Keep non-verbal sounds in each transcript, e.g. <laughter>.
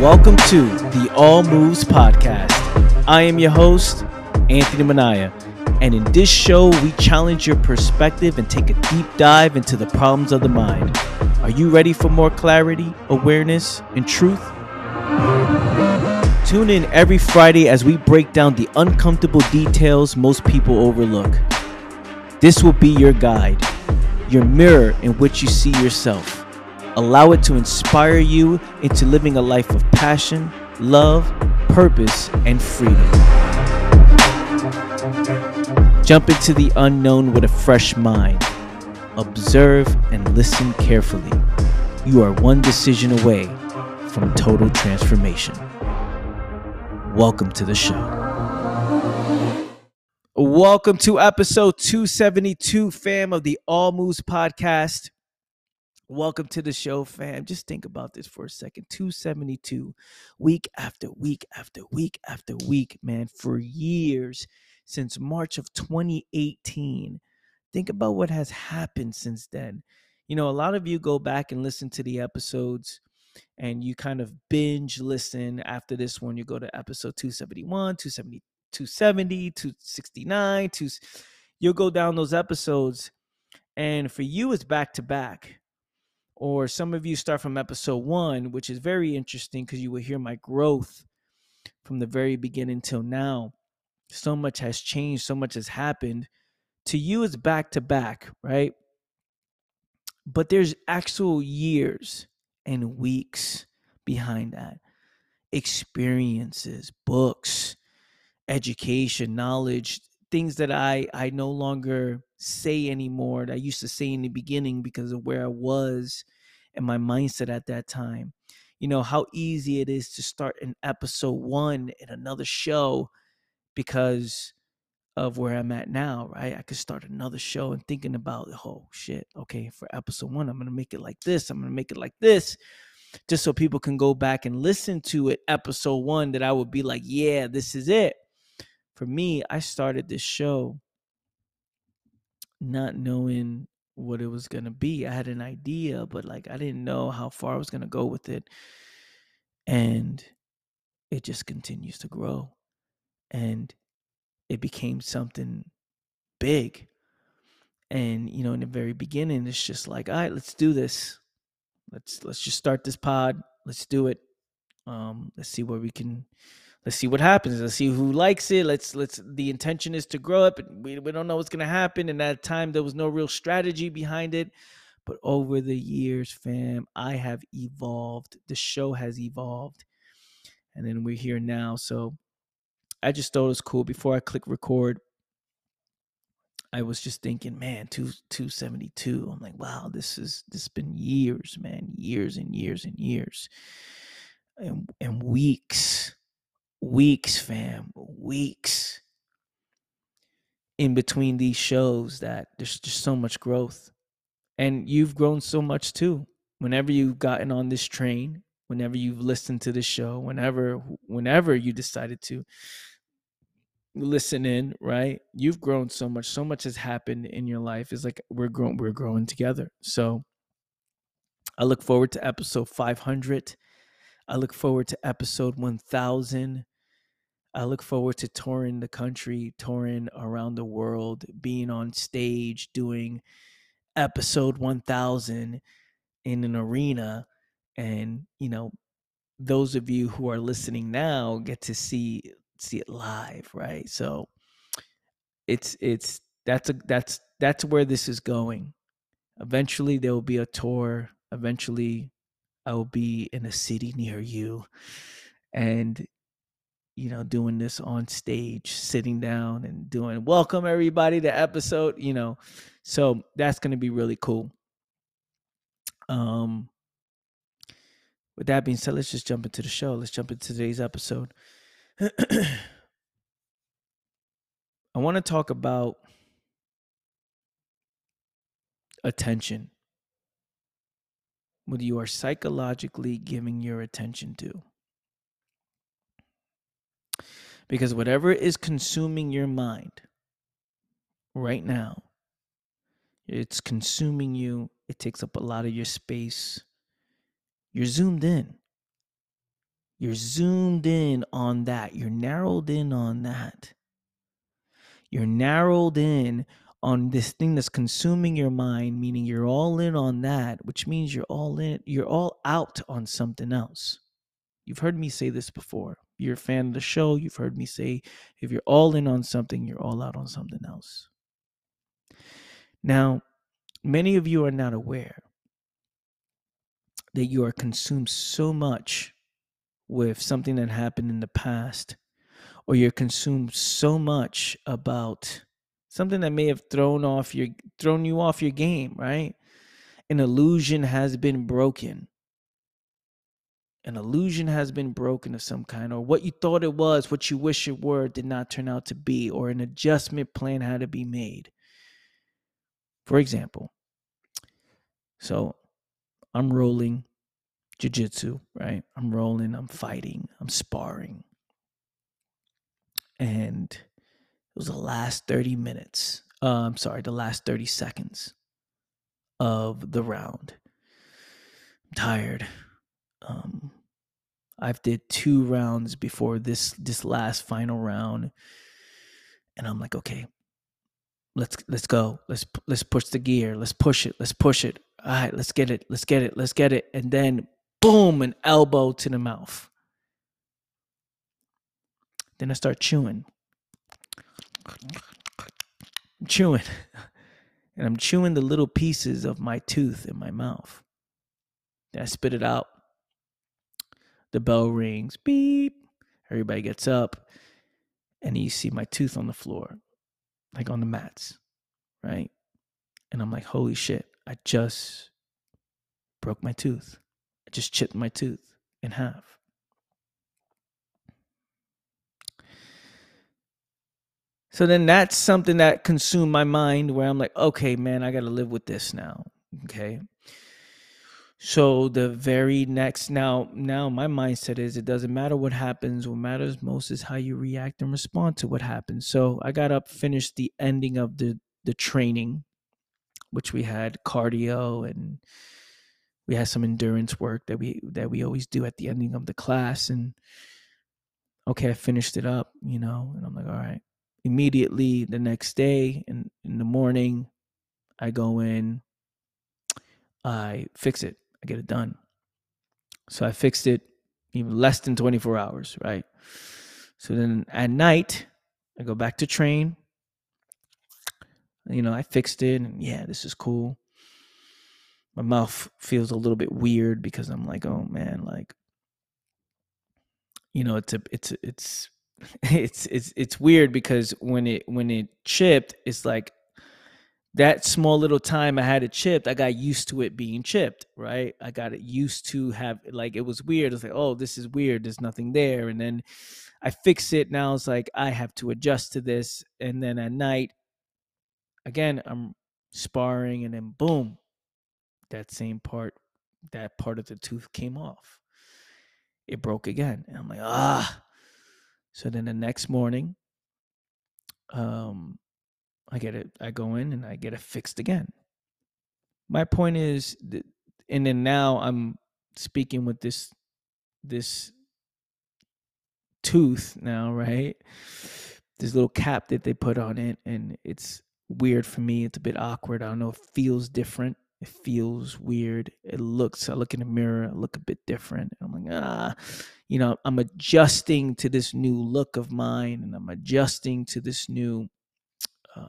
Welcome to the All Moves Podcast. I am your host, Anthony Manaya, and in this show, we challenge your perspective and take a deep dive into the problems of the mind. Are you ready for more clarity, awareness, and truth? Tune in every Friday as we break down the uncomfortable details most people overlook. This will be your guide, your mirror in which you see yourself. Allow it to inspire you into living a life of passion, love, purpose, and freedom. Jump into the unknown with a fresh mind. Observe and listen carefully. You are one decision away from total transformation. Welcome to the show. Welcome to episode 272, fam, of the All Moves podcast. Welcome to the show, fam. Just think about this for a second. 272, week after week after week after week, man, for years since March of 2018. Think about what has happened since then. You know, a lot of you go back and listen to the episodes and you kind of binge listen after this one. You go to episode 271, 270, 270, 269, two, you'll go down those episodes. And for you, it's back to back or some of you start from episode one, which is very interesting because you will hear my growth from the very beginning till now. So much has changed, so much has happened. To you, it's back to back, right? But there's actual years and weeks behind that experiences, books, education, knowledge, things that I I no longer say anymore that I used to say in the beginning because of where I was and my mindset at that time. You know, how easy it is to start an episode one in another show because of where I'm at now, right? I could start another show and thinking about, oh shit, okay, for episode one, I'm gonna make it like this, I'm gonna make it like this, just so people can go back and listen to it, episode one, that I would be like, yeah, this is it. For me, I started this show not knowing what it was going to be. I had an idea, but like I didn't know how far I was going to go with it. And it just continues to grow. And it became something big. And you know, in the very beginning, it's just like, all right, let's do this. Let's let's just start this pod. Let's do it. Um, let's see where we can let's see what happens. Let's see who likes it. Let's let's the intention is to grow up. We we don't know what's gonna happen. And that time there was no real strategy behind it. But over the years, fam, I have evolved. The show has evolved. And then we're here now. So I just thought it was cool. Before I click record, I was just thinking, man, two two seventy two. I'm like, wow, this is this has been years, man, years and years and years, and and weeks weeks, fam, weeks in between these shows that there's just so much growth. And you've grown so much too. Whenever you've gotten on this train, whenever you've listened to the show, whenever whenever you decided to listen in, right? You've grown so much. So much has happened in your life. It's like we're growing we're growing together. So I look forward to episode 500. I look forward to episode 1000. I look forward to touring the country, touring around the world, being on stage, doing episode 1000 in an arena. And, you know, those of you who are listening now get to see see it live, right? So it's it's that's a that's that's where this is going. Eventually there will be a tour. Eventually I will be in a city near you. And you know, doing this on stage, sitting down and doing welcome everybody to episode, you know. So that's going to be really cool. Um with that being said, let's just jump into the show. Let's jump into today's episode. <clears throat> I want to talk about attention. What you are psychologically giving your attention to. Because whatever is consuming your mind right now, it's consuming you. It takes up a lot of your space. You're zoomed in. You're zoomed in on that. You're narrowed in on that. You're narrowed in on this thing that's consuming your mind, meaning you're all in on that, which means you're all in, you're all out on something else. You've heard me say this before. You're a fan of the show. You've heard me say if you're all in on something, you're all out on something else. Now, many of you are not aware that you are consumed so much with something that happened in the past, or you're consumed so much about something that may have thrown off your thrown you off your game, right? An illusion has been broken. An illusion has been broken of some kind, or what you thought it was, what you wish it were, did not turn out to be, or an adjustment plan had to be made. For example, so I'm rolling jujitsu, right? I'm rolling, I'm fighting, I'm sparring. And it was the last 30 minutes. Uh, I'm sorry, the last 30 seconds of the round. I'm tired. Um, I've did two rounds before this this last final round, and I'm like, okay, let's let's go. Let's let's push the gear. Let's push it. Let's push it. All right, let's get it. Let's get it. Let's get it. And then boom, an elbow to the mouth. Then I start chewing. chewing. <laughs> And I'm chewing the little pieces of my tooth in my mouth. Then I spit it out. The bell rings. Beep. Everybody gets up. And you see my tooth on the floor, like on the mats, right? And I'm like, holy shit, I just broke my tooth. I just chipped my tooth in half. So then that's something that consumed my mind where I'm like, okay, man, I got to live with this now. Okay. So the very next now now my mindset is it doesn't matter what happens. What matters most is how you react and respond to what happens. So I got up, finished the ending of the the training, which we had cardio and we had some endurance work that we that we always do at the ending of the class and okay i finished it up you know and i'm like all right immediately the next day in, in the morning i go in i fix it i get it done. So i fixed it even less than 24 hours right? So then at night i go back to train. You know i fixed it and yeah this is cool. My mouth feels a little bit weird because I'm like, oh man, like you know, it's a it's it's <laughs> it's it's it's weird because when it when it chipped, it's like that small little time I had it chipped, I got used to it being chipped, right? I got it used to have like it was weird. It's like, oh, this is weird. There's nothing there. And then I fix it. Now it's like I have to adjust to this. And then at night, again, I'm sparring, and then boom, that same part, that part of the tooth came off. It broke again. And I'm like, ah. So then the next morning, um, I get it, I go in and I get it fixed again. My point is that, and then now I'm speaking with this this tooth now, right? This little cap that they put on it, and it's weird for me. It's a bit awkward. I don't know. It feels different. It feels weird. It looks, I look in the mirror, I look a bit different. I'm like, ah, you know, I'm adjusting to this new look of mine and I'm adjusting to this new, uh,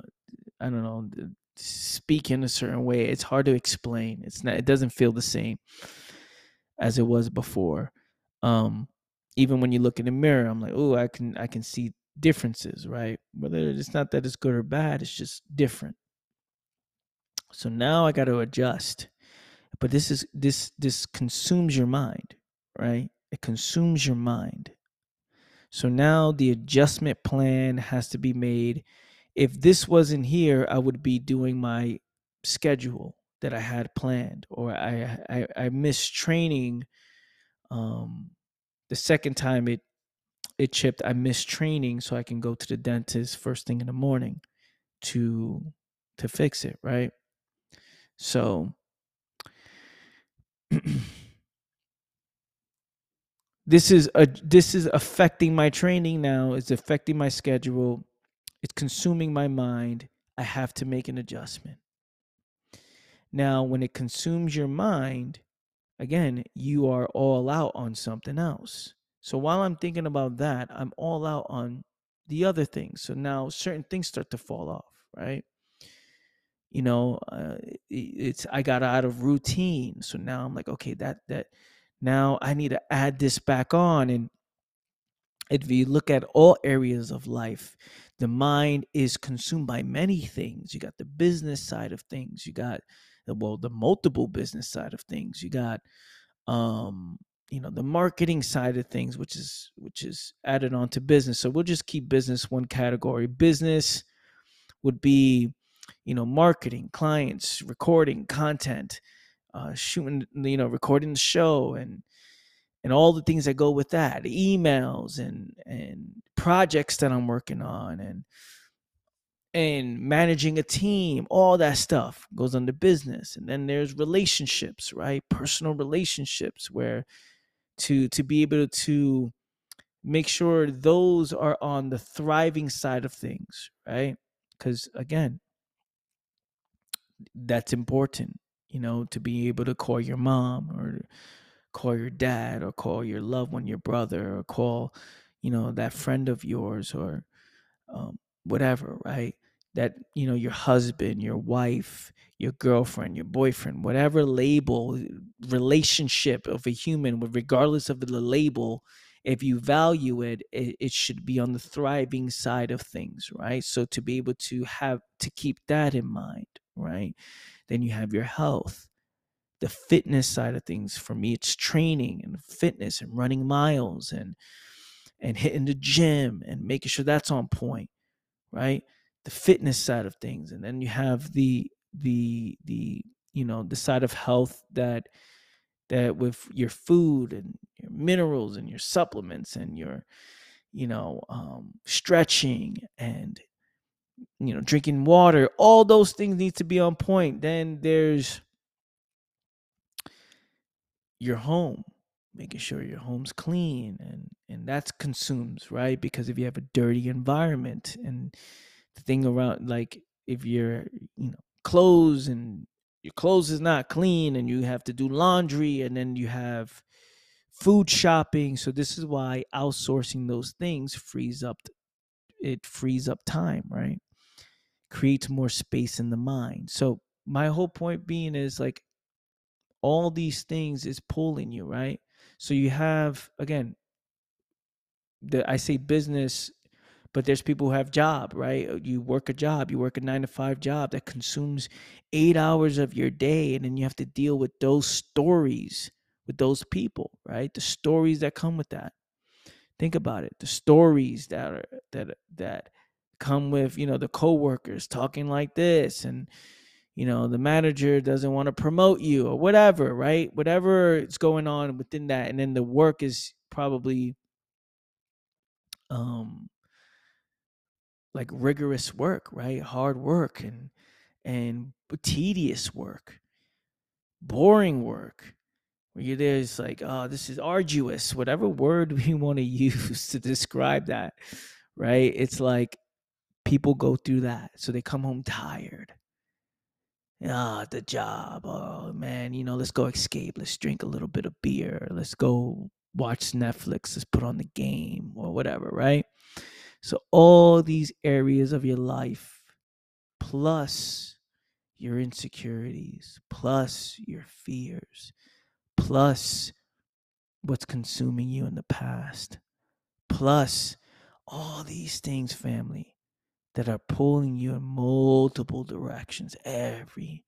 I don't know, speak in a certain way. It's hard to explain. It's not, it doesn't feel the same as it was before. Um, even when you look in the mirror, I'm like, oh, I can, I can see differences, right? Whether it's not that it's good or bad, it's just different. So now I got to adjust. But this is this this consumes your mind, right? It consumes your mind. So now the adjustment plan has to be made. If this wasn't here, I would be doing my schedule that I had planned, or I I, I missed training. Um, the second time it it chipped, I missed training, so I can go to the dentist first thing in the morning to to fix it, right? So <clears throat> this is a this is affecting my training now it's affecting my schedule it's consuming my mind i have to make an adjustment. Now when it consumes your mind again you are all out on something else. So while i'm thinking about that i'm all out on the other things. So now certain things start to fall off right? You know uh, it's i got out of routine. So now i'm like okay that that now i need to add this back on and if you look at all areas of life the mind is consumed by many things. You got the business side of things you got well the multiple business side of things you got um you know the marketing side of things which is which is added on to business. So we'll just keep business one category. Business would be you know marketing clients recording content uh shooting you know recording the show and and all the things that go with that emails and and projects that i'm working on and and managing a team all that stuff goes under business. And then there's relationships right? Personal relationships where to to be able to make sure those are on the thriving side of things right? Because again that's important you know to be able to call your mom or call your dad or call your loved one your brother or call you know that friend of yours or um, whatever right? That you know your husband your wife your girlfriend your boyfriend whatever label relationship of a human regardless of the label if you value it, it, it should be on the thriving side of things right? So to be able to have to keep that in mind right? Then you have your health the fitness side of things for me it's training and fitness and running miles and and hitting the gym and making sure that's on point right? The fitness side of things and then you have the the the you know the side of health that that with your food and your minerals and your supplements and your you know um, stretching and you know drinking water all those things need to be on point then there's your home making sure your home's clean and and that's consumes right? Because if you have a dirty environment and the thing around like if you're you know clothes and your clothes is not clean and you have to do laundry and then you have food shopping so this is why outsourcing those things frees up it frees up time right? Creates more space in the mind. So my whole point being is like all these things is pulling you right? So you have again the i say business but there's people who have job right? Uh, you work a job you work a nine to five job that consumes eight hours of your day and then you have to deal with those stories with those people right? The stories that come with that. Think about it the stories that are that that come with you know the coworkers talking like this and you know the manager doesn't want to promote you or whatever right whatever is going on within that and then the work is probably um like rigorous work, right? Hard work and and tedious work, boring work. Where you there's like, oh, this is arduous, whatever word <laughs> we want to use to describe that, right? It's like people go through that, so they come home tired. Ah, the job. Oh man, you know, let's go escape. Let's drink a little bit of beer. Let's go watch Netflix. Let's put on the game or whatever, right? So, all these areas of your life, plus your insecurities, plus your fears, plus what's consuming you in the past, plus all these things, family, that are pulling you in multiple directions every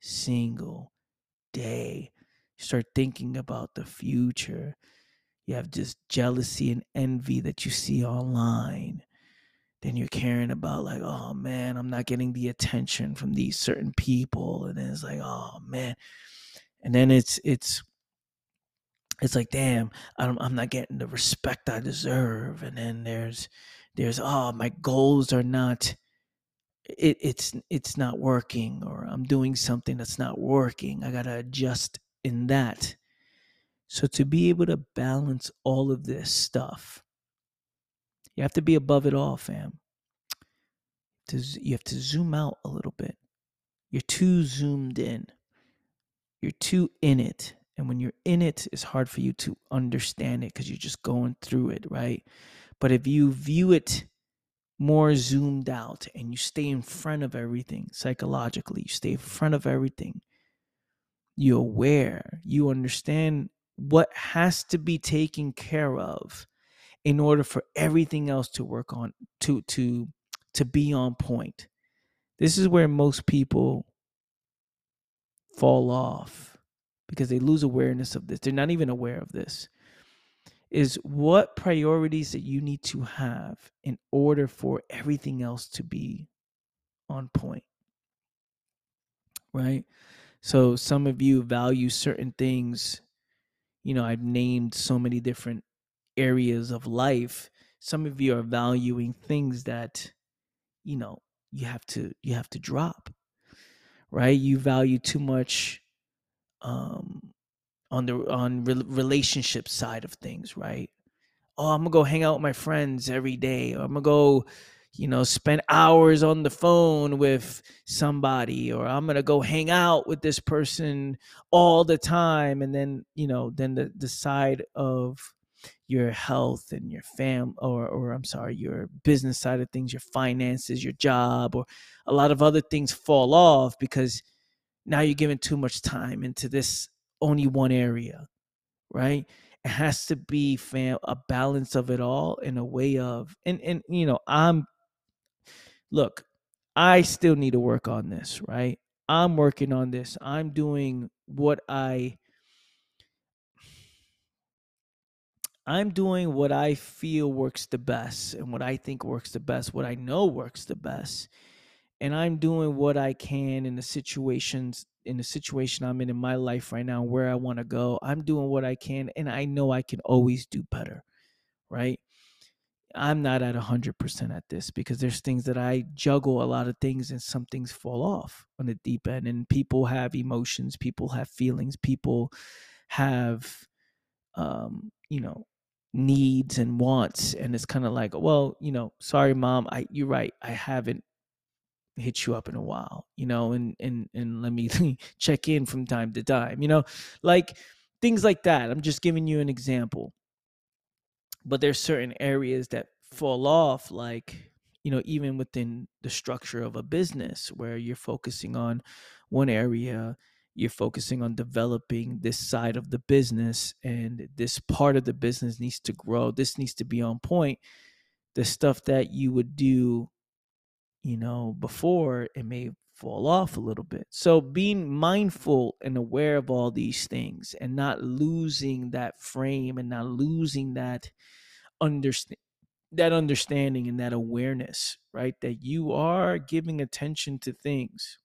single day. You start thinking about the future. You have just jealousy and envy that you see online. Then you're caring about like oh man i'm not getting the attention from these certain people. And then it's like oh man. And then it's it's it's like damn I'm, I'm not getting the respect i deserve. And then there's there's oh my goals are not it, it's it's not working or i'm doing something that's not working i gotta adjust in that So to be able to balance all of this stuff, you have to be above it all, fam. You have to zoom out a little bit. You're too zoomed in. You're too in it. And when you're in it, it's hard for you to understand it because you're just going through it, right? But if you view it more zoomed out and you stay in front of everything psychologically, you stay in front of everything, you're aware, you understand what has to be taken care of in order for everything else to work on to to to be on point. This is where most people fall off because they lose awareness of this. They're not even aware of this. Is what priorities that you need to have in order for everything else to be on point. Right? So some of you value certain things. You know, I've named so many different areas of life. Some of you are valuing things that, you know, you have to you have to drop. Right? You value too much um on the on re- relationship side of things, right? Oh, I'm gonna go hang out with my friends every day, or I'm gonna go you know, spend hours on the phone with somebody, or I'm gonna go hang out with this person all the time, and then you know, then the the side of your health and your fam or or I'm sorry, your business side of things, your finances, your job, or a lot of other things fall off because now you're giving too much time into this only one area, right? It has to be fam a balance of it all in a way of and and you know, I'm look, I still need to work on this, right? I'm working on this. I'm doing what I I'm doing what I feel works the best and what I think works the best, what I know works the best. And I'm doing what I can in the situations in the situation I'm in in my life right now where I want to go. I'm doing what I can and I know I can always do better, right? I'm not at 100% at this because there's things that I juggle a lot of things and some things fall off on the deep end. And people have emotions, people have feelings, people have, um, you know, needs and wants. And it's kind of like, well, you know, sorry, mom, I, you're right. I haven't hit you up in a while, you know, and, and, and let me <laughs> check in from time to time, you know, like things like that. I'm just giving you an example but there's certain areas that fall off like you know even within the structure of a business where you're focusing on one area you're focusing on developing this side of the business and this part of the business needs to grow this needs to be on point the stuff that you would do you know before it may fall off a little bit so being mindful and aware of all these things and not losing that frame and not losing that understand that understanding and that awareness, right? That you are giving attention to things.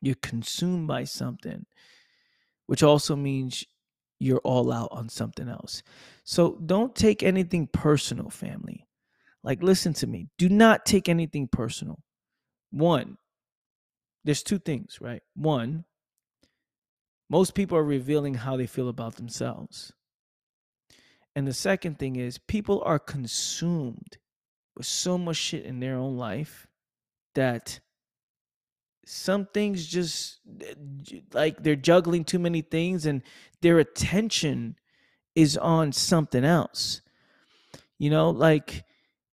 You're consumed by something, which also means you're all out on something else. So don't take anything personal, family. Like, listen to me. Do not take anything personal. One, there's two things, right? One, most people are revealing how they feel about themselves. And the second thing is people are consumed with so much shit in their own life that some things just eh, like they're juggling too many things and their attention is on something else. You know, like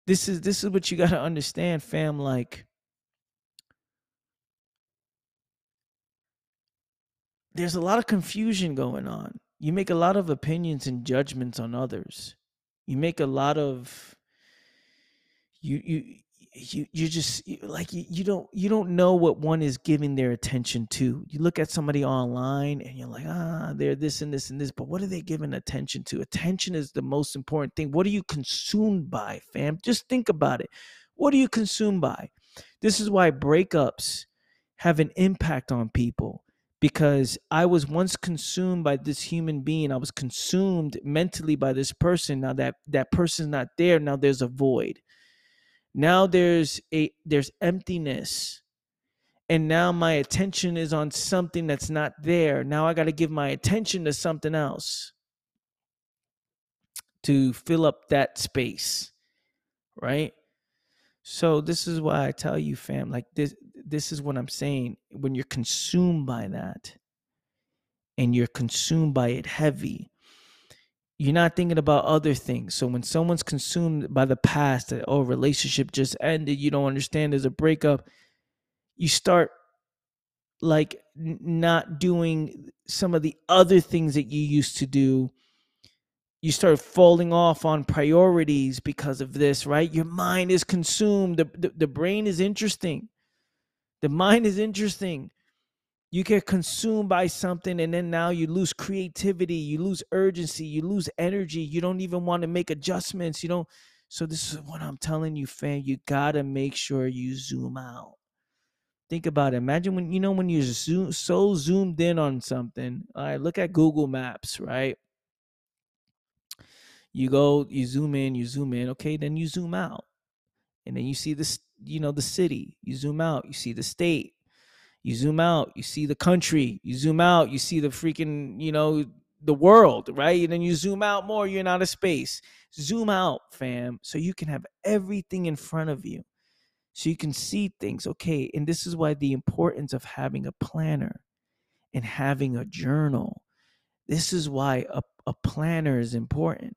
this is this is what you got to understand fam like there's a lot of confusion going on you make a lot of opinions and judgments on others. You make a lot of you you you you just like you, you don't you don't know what one is giving their attention to. You look at somebody online and you're like, ah, they're this and this and this, but what are they giving attention to? Attention is the most important thing. What are you consumed by, fam? Just think about it. What are you consumed by? This is why breakups have an impact on people because I was once consumed by this human being. I was consumed mentally by this person. Now that that person's not there, now there's a void. Now there's a there's emptiness. and now my attention is on something that's not there. Now I got to give my attention to something else to fill up that space, right? So this is why I tell you, fam, like this this is what I'm saying. When you're consumed by that and you're consumed by it heavy, you're not thinking about other things. So when someone's consumed by the past, that oh, relationship just ended, you don't understand there's a breakup, you start like not doing some of the other things that you used to do. You start falling off on priorities because of this right? Your mind is consumed. The, the, the brain is interesting. The mind is interesting you get consumed by something and then now you lose creativity you lose urgency you lose energy you don't even want to make adjustments you don't so this is what i'm telling you fam you gotta make sure you zoom out Think about it. Imagine when you know when you're zoom, so zoomed in on something. All right, look at Google Maps, right? You go, you zoom in, you zoom in. Okay, then you zoom out, and then you see this, you know, the city. You zoom out, you see the state. You zoom out, you see the country. You zoom out, you see the freaking, you know, the world, right? And then you zoom out more, you're in outer space. Zoom out, fam, so you can have everything in front of you so you can see things. Okay, and this is why the importance of having a planner and having a journal. This is why a, a planner is important.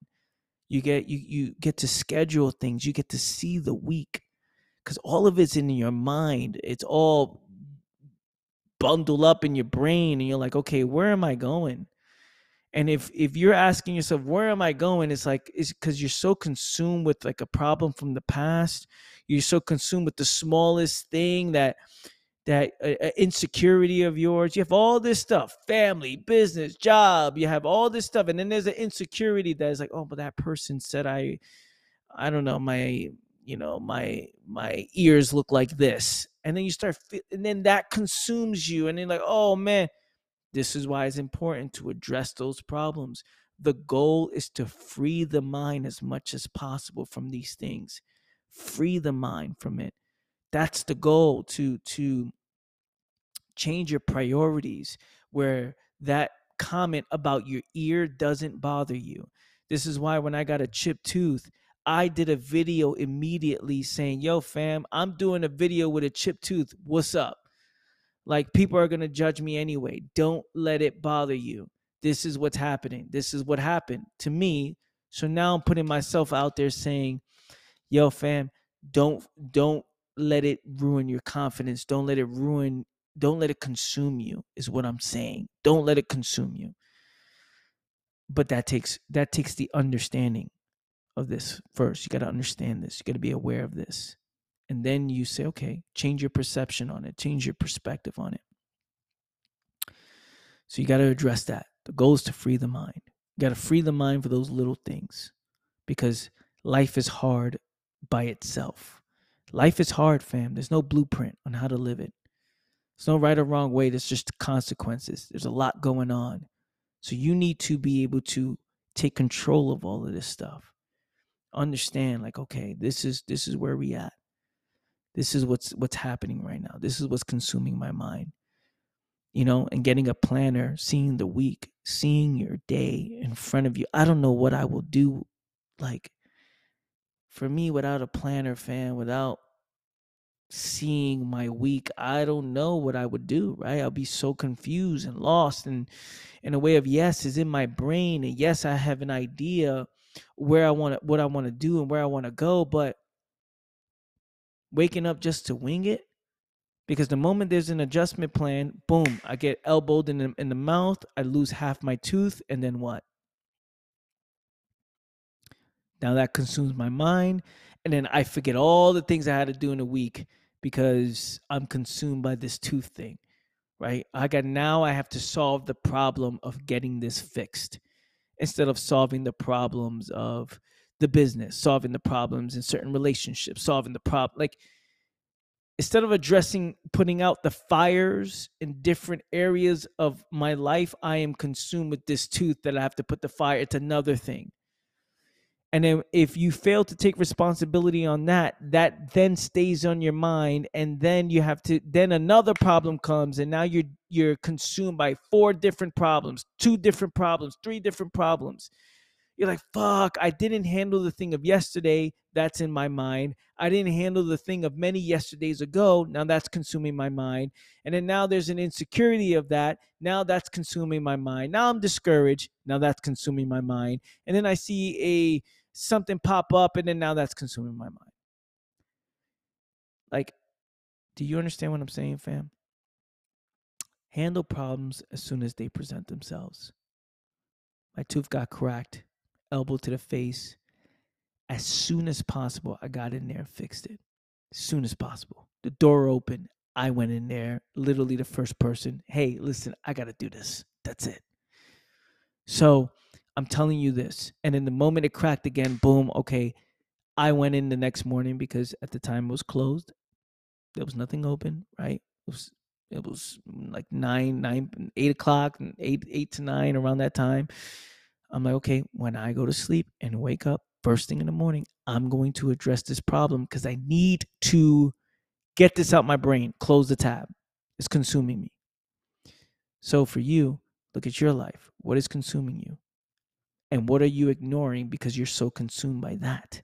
You get you you get to schedule things. You get to see the week because all of it's in your mind. It's all bundled up in your brain, and you're like, okay, where am I going? And if if you're asking yourself, where am I going? It's like it's because you're so consumed with like a problem from the past you're so consumed with the smallest thing that that uh, uh, insecurity of yours you have all this stuff family business job you have all this stuff and then there's an insecurity that is like oh but that person said i i don't know my you know my my ears look like this and then you start and then that consumes you and then like oh man this is why it's important to address those problems. The goal is to free the mind as much as possible from these things. Free the mind from it. That's the goal to to change your priorities where that comment about your ear doesn't bother you. This is why when i got a chipped tooth i did a video immediately saying yo fam i'm doing a video with a chipped tooth. What's up? Like people are going to judge me anyway. Don't let it bother you. This is what's happening. This is what happened to me. So now i'm putting myself out there saying yo fam don't don't let it ruin your confidence. Don't let it ruin don't let it consume you is what i'm saying. Don't let it consume you. But that takes that takes the understanding of this first you got to understand this you got to be aware of this and then you say okay change your perception on it change your perspective on it so you got to address that the goal is to free the mind you got to free the mind for those little things because life is hard by itself. Life is hard, fam. There's no blueprint on how to live it. There's no right or wrong way. There's just consequences. There's a lot going on. So you need to be able to take control of all of this stuff. Understand, like, okay, this is this is where we at. This is what's what's happening right now. This is what's consuming my mind. You know, and getting a planner, seeing the week, seeing your day in front of you. I don't know what I will do like for me without a planner fan without seeing my week i don't know what i would do right i'll be so confused and lost and in a way of yes is in my brain and yes i have an idea where i want to what i want to do and where i want to go but waking up just to wing it because the moment there's an adjustment plan boom i get elbowed in the, in the mouth i lose half my tooth and then what now that consumes my mind. And then I forget all the things I had to do in a week because I'm consumed by this tooth thing, right? I got now I have to solve the problem of getting this fixed instead of solving the problems of the business, solving the problems in certain relationships, solving the problem. Like, instead of addressing putting out the fires in different areas of my life, I am consumed with this tooth that I have to put the fire. It's another thing And then if you fail to take responsibility on that, that then stays on your mind and then you have to then another problem comes and now you're you're consumed by four different problems, two different problems, three different problems you're like, fuck, I didn't handle the thing of yesterday. That's in my mind. I didn't handle the thing of many yesterdays ago. Now that's consuming my mind. And then now there's an insecurity of that. Now that's consuming my mind. Now I'm discouraged. Now that's consuming my mind. And then I see a something pop up and then now that's consuming my mind. Like, do you understand what I'm saying, fam? Handle problems as soon as they present themselves. My tooth got cracked elbow to the face. As soon as possible, I got in there and fixed it. As soon as possible. The door opened. I went in there, literally the first person. Hey, listen, I got to do this. That's it. So I'm telling you this. And in the moment it cracked again, boom, okay. I went in the next morning because at the time it was closed. There was nothing open, right? It was it was mm, like nine, nine, eight o'clock, eight, eight to nine around that time. I'm like, okay, when I go to sleep and wake up first thing in the morning, I'm going to address this problem because I need to get this out my brain, close the tab. It's consuming me. So for you, look at your life. What is consuming you? And what are you ignoring because you're so consumed by that?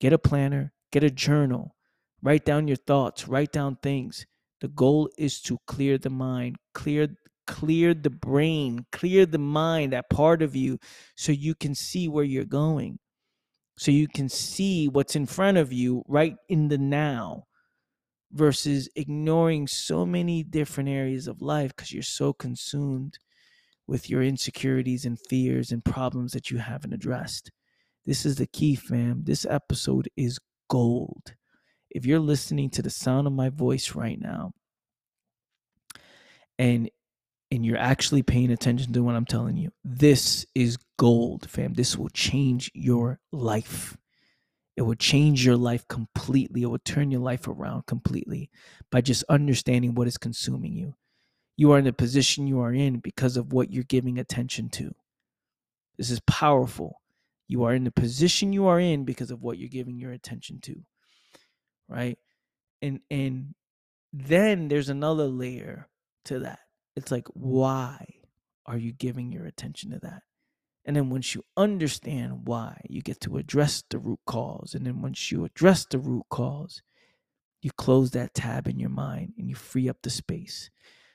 Get a planner, get a journal, write down your thoughts, write down things. The goal is to clear the mind, clear clear the brain, clear the mind, that part of you, so you can see where you're going. So you can see what's in front of you right in the now versus ignoring so many different areas of life because you're so consumed with your insecurities and fears and problems that you haven't addressed. This is the key, fam. This episode is gold. If you're listening to the sound of my voice right now, and and you're actually paying attention to what I'm telling you, this is gold, fam. This will change your life. It will change your life completely. It will turn your life around completely by just understanding what is consuming you. You are in the position you are in because of what you're giving attention to. This is powerful. You are in the position you are in because of what you're giving your attention to. Right? And and then there's another layer to that it's like, why are you giving your attention to that? And then once you understand why, you get to address the root cause. And then once you address the root cause, you close that tab in your mind and you free up the space.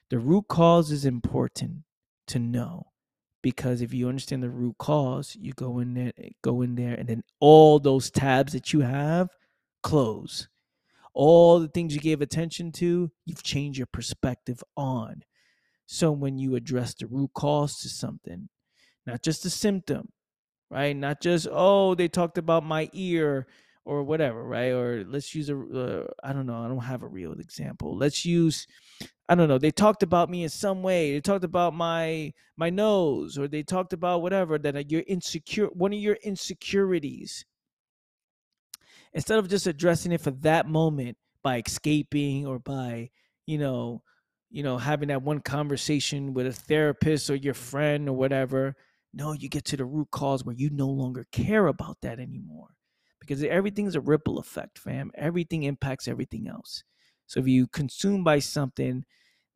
The root cause is important to know because if you understand the root cause, you go in there, go in there, and then all those tabs that you have close. All the things you gave attention to, you've changed your perspective on. So when you address the root cause to something, not just a symptom, right? Not just oh they talked about my ear or whatever, right? Or let's use a uh, I don't know, I don't have a real example. Let's use I don't know. They talked about me in some way. They talked about my my nose or they talked about whatever that uh, you're insecure one of your insecurities. Instead of just addressing it for that moment by escaping or by, you know, you know, having that one conversation with a therapist or your friend or whatever. No, you get to the root cause where you no longer care about that anymore because everything's a ripple effect, fam. Everything impacts everything else. So if you consume by something,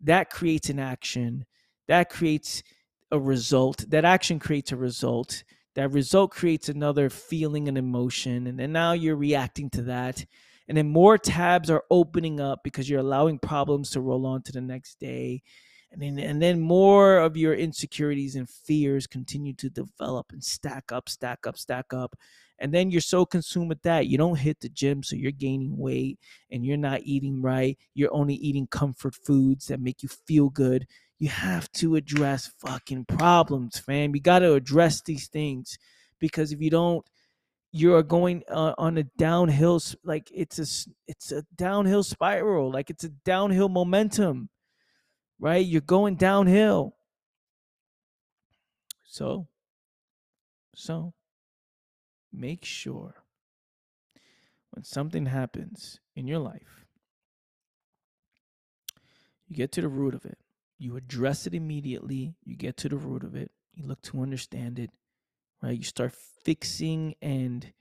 that creates an action, that creates a result, that action creates a result, that result creates another feeling and emotion, and then now you're reacting to that. And then more tabs are opening up because you're allowing problems to roll on to the next day. And then and then more of your insecurities and fears continue to develop and stack up stack up stack up and then you're so consumed with that you don't hit the gym so you're gaining weight and you're not eating right you're only eating comfort foods that make you feel good you have to address fucking problems fam. You got to address these things because if you don't you are going uh, on a downhill like it's a it's a downhill spiral like it's a downhill momentum right? You're going downhill. So so make sure when something happens in your life you get to the root of it you address it immediately you get to the root of it you look to understand it right? You start fixing and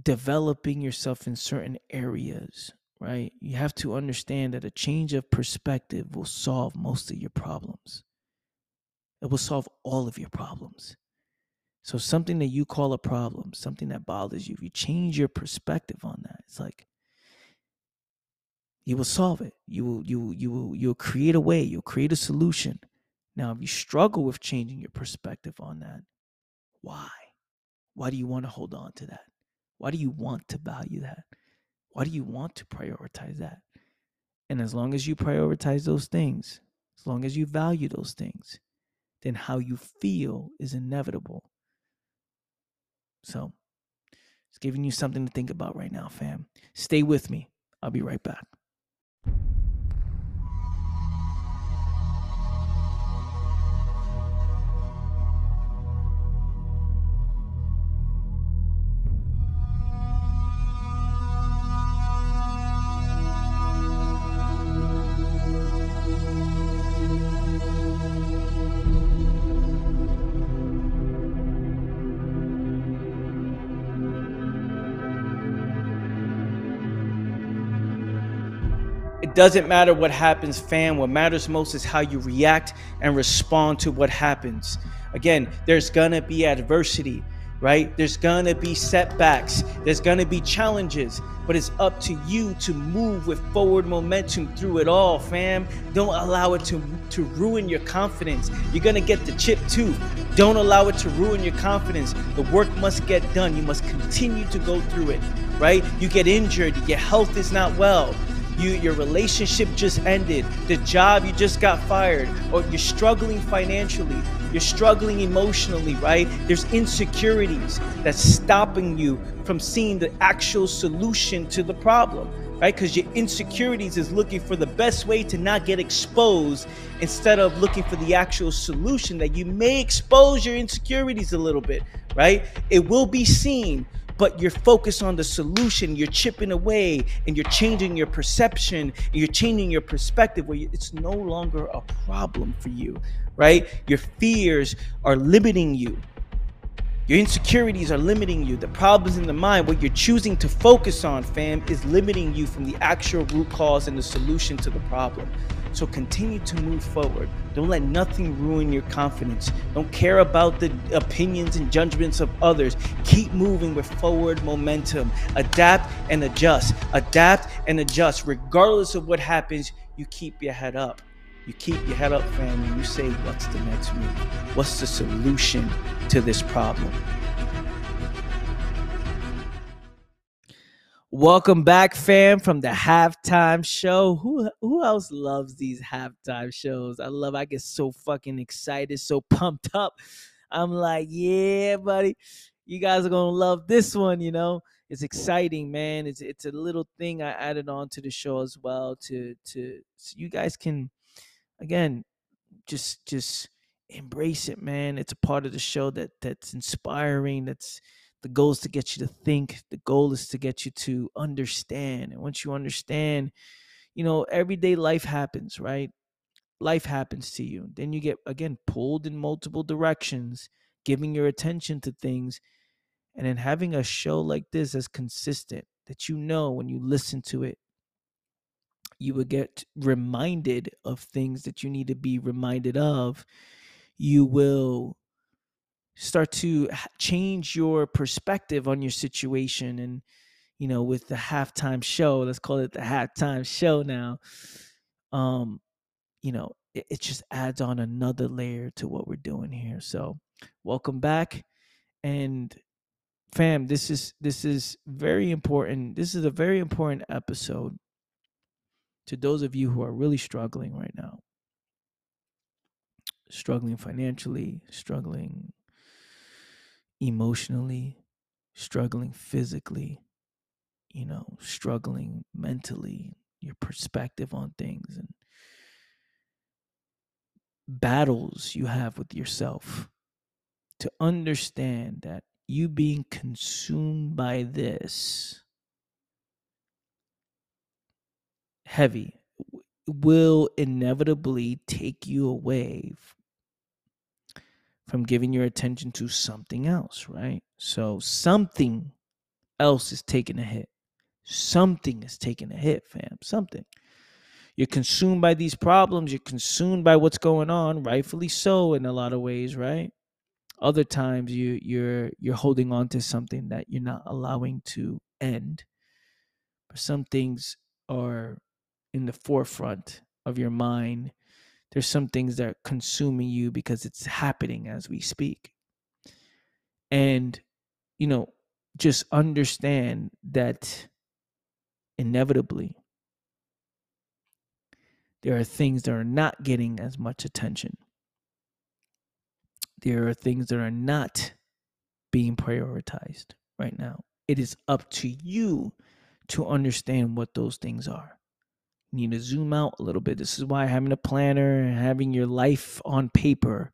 developing yourself in certain areas, right? You have to understand that a change of perspective will solve most of your problems. It will solve all of your problems. So, something that you call a problem, something that bothers you, if you change your perspective on that, it's like you will solve it. You will, you, you will, you'll create a way. You'll create a solution. Now, if you struggle with changing your perspective on that, why? Why do you want to hold on to that? Why do you want to value that? Why do you want to prioritize that? And as long as you prioritize those things, as long as you value those things, then how you feel is inevitable. So, it's giving you something to think about right now, fam. Stay with me. I'll be right back. Doesn't matter what happens, fam. What matters most is how you react and respond to what happens. Again, there's gonna be adversity, right? There's gonna be setbacks, there's gonna be challenges, but it's up to you to move with forward momentum through it all, fam. Don't allow it to, to ruin your confidence. You're gonna get the chip too. Don't allow it to ruin your confidence. The work must get done. You must continue to go through it, right? You get injured, your health is not well you your relationship just ended, the job you just got fired, or you're struggling financially, you're struggling emotionally, right? There's insecurities that's stopping you from seeing the actual solution to the problem, right? Because your insecurities is looking for the best way to not get exposed instead of looking for the actual solution that you may expose your insecurities a little bit, right? It will be seen but you're focused on the solution. You're chipping away and you're changing your perception you're changing your perspective where it's no longer a problem for you right? Your fears are limiting you your insecurities are limiting you the problems in the mind what you're choosing to focus on fam is limiting you from the actual root cause and the solution to the problem so continue to move forward. Don't let nothing ruin your confidence. Don't care about the opinions and judgments of others. Keep moving with forward momentum. Adapt and adjust. Adapt and adjust. Regardless of what happens, you keep your head up. You keep your head up, family. You say, What's the next move? What's the solution to this problem? Welcome back, fam, from the halftime show. Who who else loves these halftime shows? I love. I get so fucking excited, so pumped up. I'm like, yeah, buddy, you guys are gonna love this one. You know, it's exciting, man. It's it's a little thing I added on to the show as well to to so you guys can, again, just just embrace it, man. It's a part of the show that that's inspiring. That's the goal is to get you to think. The goal is to get you to understand. And once you understand, you know, everyday life happens, right? Life happens to you. Then you get, again, pulled in multiple directions, giving your attention to things. And then having a show like this as consistent that you know when you listen to it, you will get reminded of things that you need to be reminded of. You will start to change your perspective on your situation and you know with the halftime show let's call it the halftime show now um you know it, it just adds on another layer to what we're doing here so welcome back and fam this is this is very important this is a very important episode to those of you who are really struggling right now struggling financially struggling emotionally, struggling physically, you know, struggling mentally, your perspective on things and battles you have with yourself to understand that you being consumed by this heavy will inevitably take you away from giving your attention to something else, right? So something else is taking a hit. Something is taking a hit, fam. Something. You're consumed by these problems. You're consumed by what's going on, rightfully so in a lot of ways, right? Other times you you're you're holding on to something that you're not allowing to end. But some things are in the forefront of your mind. There's some things that are consuming you because it's happening as we speak. And you know, just understand that inevitably there are things that are not getting as much attention. There are things that are not being prioritized right now. It is up to you to understand what those things are. Need to zoom out a little bit. This is why having a planner and having your life on paper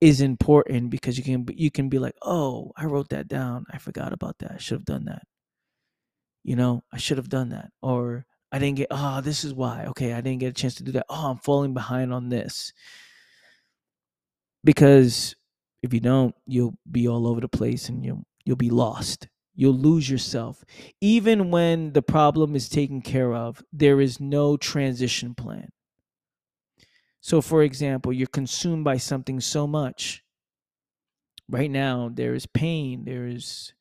is important because you can you can be like, "Oh, I wrote that down. I forgot about that. I should have done that." You know, I should have done that. Or I didn't get oh, this is why. Okay, I didn't get a chance to do that. Oh, I'm falling behind on this. Because if you don't, you'll be all over the place and you'll you'll be lost. You'll lose yourself. Even when the problem is taken care of, there is no transition plan. So, for example, you're consumed by something so much. Right now, there is pain, there's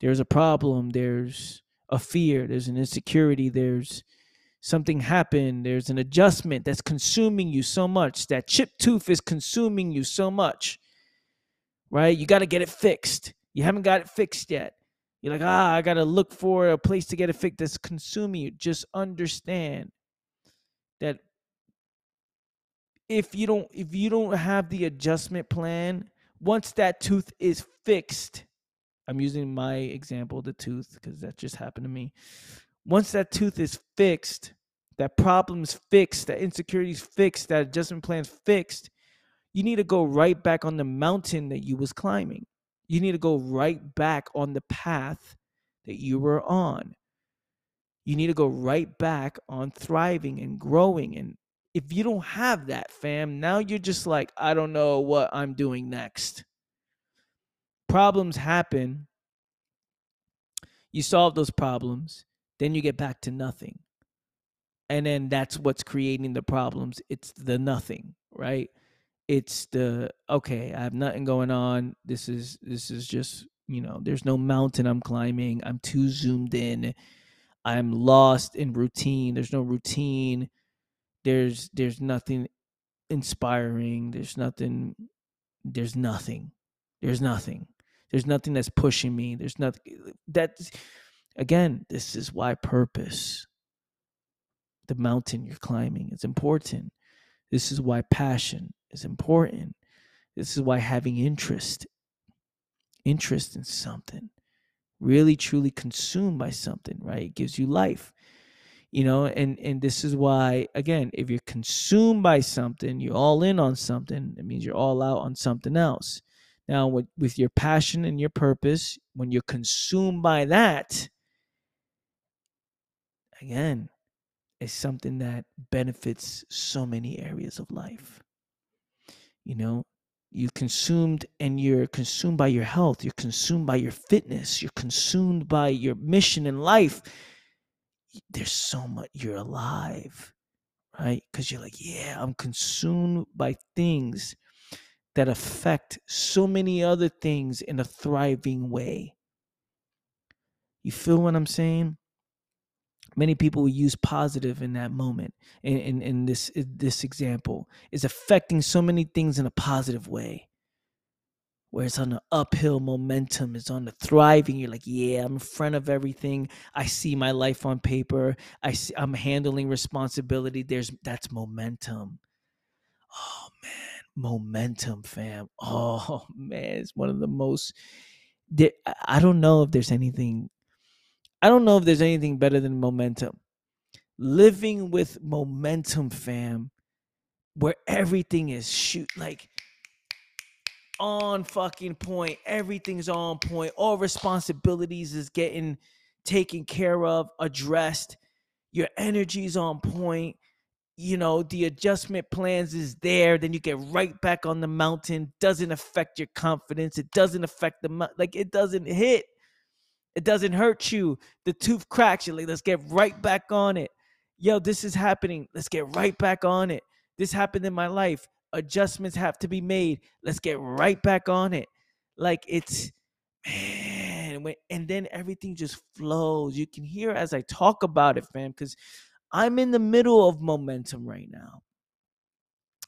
there's a problem, there's a fear, there's an insecurity, there's something happened, there's an adjustment that's consuming you so much. That chip tooth is consuming you so much. Right? You got to get it fixed. You haven't got it fixed yet. You're like, ah, I got to look for a place to get a fix that's consuming you. Just understand that if you don't if you don't have the adjustment plan once that tooth is fixed i'm using my example the tooth because that just happened to me. Once that tooth is fixed that problem's fixed that insecurity's fixed that adjustment plan's fixed you need to go right back on the mountain that you was climbing you need to go right back on the path that you were on you need to go right back on thriving and growing and if you don't have that, fam, now you're just like, I don't know what I'm doing next. Problems happen. You solve those problems, then you get back to nothing. And then that's what's creating the problems. It's the nothing, right? It's the okay, I have nothing going on. This is this is just, you know, there's no mountain I'm climbing. I'm too zoomed in. I'm lost in routine. There's no routine there's there's nothing inspiring there's nothing there's nothing there's nothing there's nothing that's pushing me there's nothing that's again this is why purpose the mountain you're climbing is important this is why passion is important. This is why having interest interest in something really truly consumed by something right it gives you life. You know and and this is why again if you're consumed by something you're all in on something it means you're all out on something else. Now with, with your passion and your purpose when you're consumed by that again it's something that benefits so many areas of life you know you consumed and you're consumed by your health you're consumed by your fitness you're consumed by your mission in life. There's so much you're alive right? Because you're like yeah i'm consumed by things that affect so many other things in a thriving way. You feel what i'm saying many people will use positive in that moment in, in, in this in this example is affecting so many things in a positive way where it's on the uphill momentum, it's on the thriving. You're like, yeah, I'm in front of everything. I see my life on paper. I see, I'm handling responsibility. There's that's momentum. Oh man, momentum, fam. <laughs> Oh man, it's one of the most. I don't know if there's anything. I don't know if there's anything better than momentum. Living with momentum, fam, where everything is shoot like on fucking point. Everything's on point. All responsibilities is getting taken care of, addressed. Your energy's on point. you know the adjustment plans is there then you get right back on the mountain doesn't affect your confidence it doesn't affect the like it doesn't hit it doesn't hurt you. The tooth cracks you're like let's get right back on it. Yo this is happening. Let's get right back on it. This happened in my life. Adjustments have to be made. Let's get right back on it. Like it's man and then everything just flows. You can hear as i talk about it fam because I'm in the middle of momentum right now.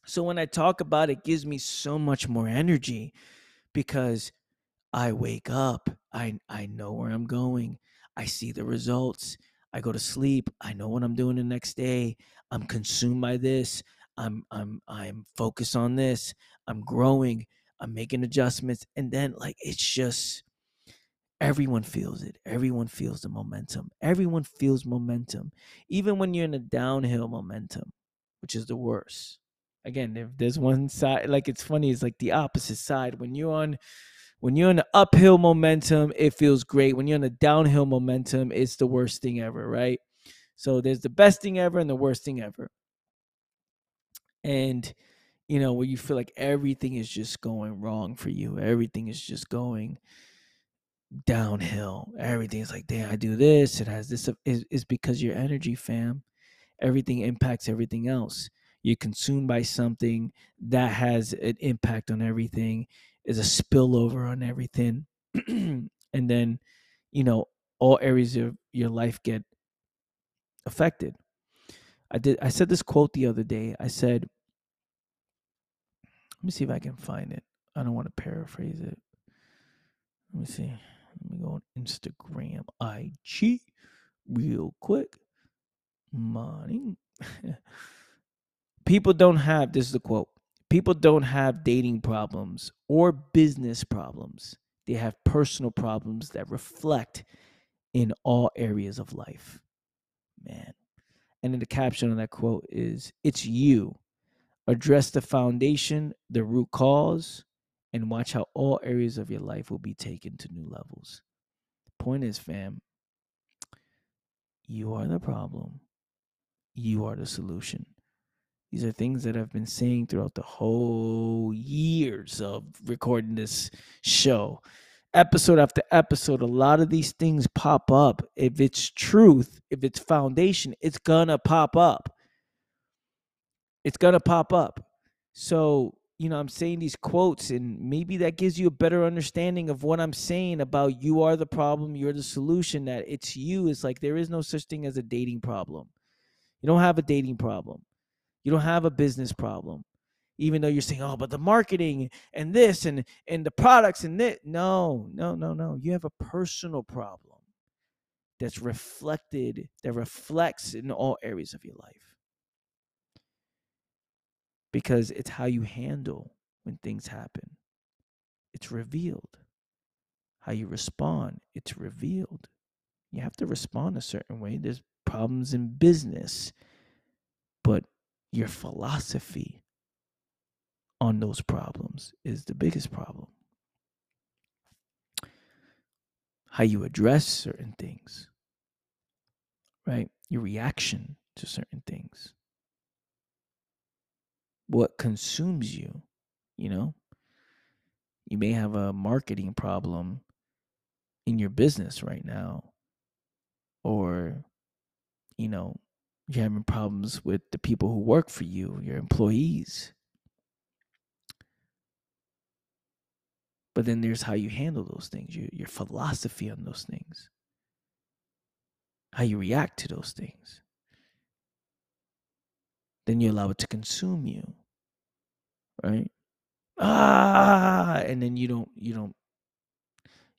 So when I talk about it, it gives me so much more energy because I wake up, I I know where I'm going. I see the results. I go to sleep. I know what I'm doing the next day. I'm consumed by this. I'm I'm I'm focused on this. I'm growing. I'm making adjustments and then like it's just Everyone feels it. Everyone feels the momentum. Everyone feels momentum. Even when you're in a downhill momentum, which is the worst. Again, if there's one side, like it's funny, it's like the opposite side. When you're on when you're in the uphill momentum, it feels great. When you're in the downhill momentum, it's the worst thing ever, right? So there's the best thing ever and the worst thing ever. And you know, where you feel like everything is just going wrong for you. Everything is just going downhill. Everything's like, damn, I do this. It has this. Is is because your energy, fam. Everything impacts everything else. You're consumed by something that has an impact on everything. Is a spillover on everything, <clears throat> and then, you know, all areas of your life get affected. I did. I said this quote the other day. I said, let me see if I can find it. I don't want to paraphrase it. Let me see. Let me go on Instagram, IG, real quick. Money. <laughs> People don't have, this is the quote people don't have dating problems or business problems. They have personal problems that reflect in all areas of life. Man. And then the caption on that quote is It's you. Address the foundation, the root cause, and watch how all areas of your life will be taken to new levels. Point is, fam, you are the problem. You are the solution. These are things that I've been saying throughout the whole years of recording this show. Episode after episode, a lot of these things pop up. If it's truth, if it's foundation, it's gonna pop up. It's gonna pop up. So you know, I'm saying these quotes, and maybe that gives you a better understanding of what I'm saying about you are the problem, you're the solution, that it's you. It's like there is no such thing as a dating problem. You don't have a dating problem, you don't have a business problem. Even though you're saying, oh, but the marketing and this and and the products and that. No, no, no, no. You have a personal problem that's reflected, that reflects in all areas of your life because it's how you handle when things happen. It's revealed. How you respond, it's revealed. You have to respond a certain way. There's problems in business, but your philosophy on those problems is the biggest problem. How you address certain things, right? Your reaction to certain things what consumes you, you know? You may have a marketing problem in your business right now or you know, you're having problems with the people who work for you, your employees. But then there's how you handle those things, your, your philosophy on those things, how you react to those things. Then you allow it to consume you right? Ah and then you don't you don't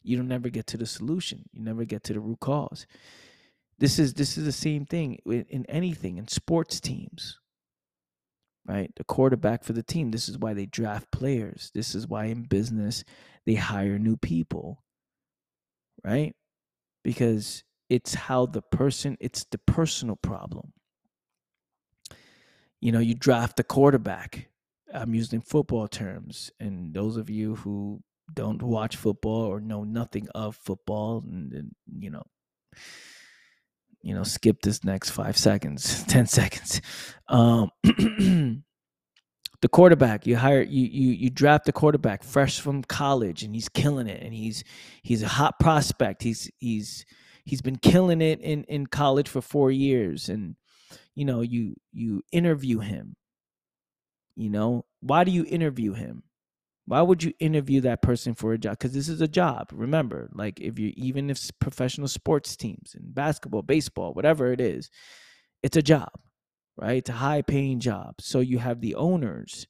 you don't never get to the solution. You never get to the root cause this is this is the same thing in, in anything in sports teams right the quarterback for the team this is why they draft players this is why in business they hire new people right because it's how the person it's the personal problem you know, you draft a quarterback. I'm using football terms. And those of you who don't watch football or know nothing of football, and, and you know, you know, skip this next five seconds, <laughs> 10 seconds. Um, <clears throat> the quarterback you hire you you you draft the quarterback fresh from college and he's killing it and he's he's a hot prospect. He's he's he's been killing it in in college for 4 years and you know you you interview him. You know why do you interview him why would you interview that person for a job because this is a job remember like if you even if professional sports teams and basketball baseball whatever it is it's a job right? It's a high paying job. So you have the owners